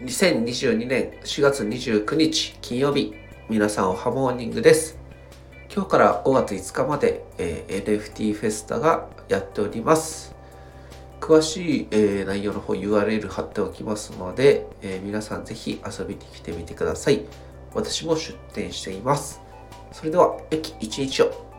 2022年4月29日金曜日、皆さんおはモーニングです。今日から5月5日まで、えー、NFT フェスタがやっております。詳しい、えー、内容の方 URL 貼っておきますので、えー、皆さんぜひ遊びに来てみてください。私も出店しています。それでは、駅一日を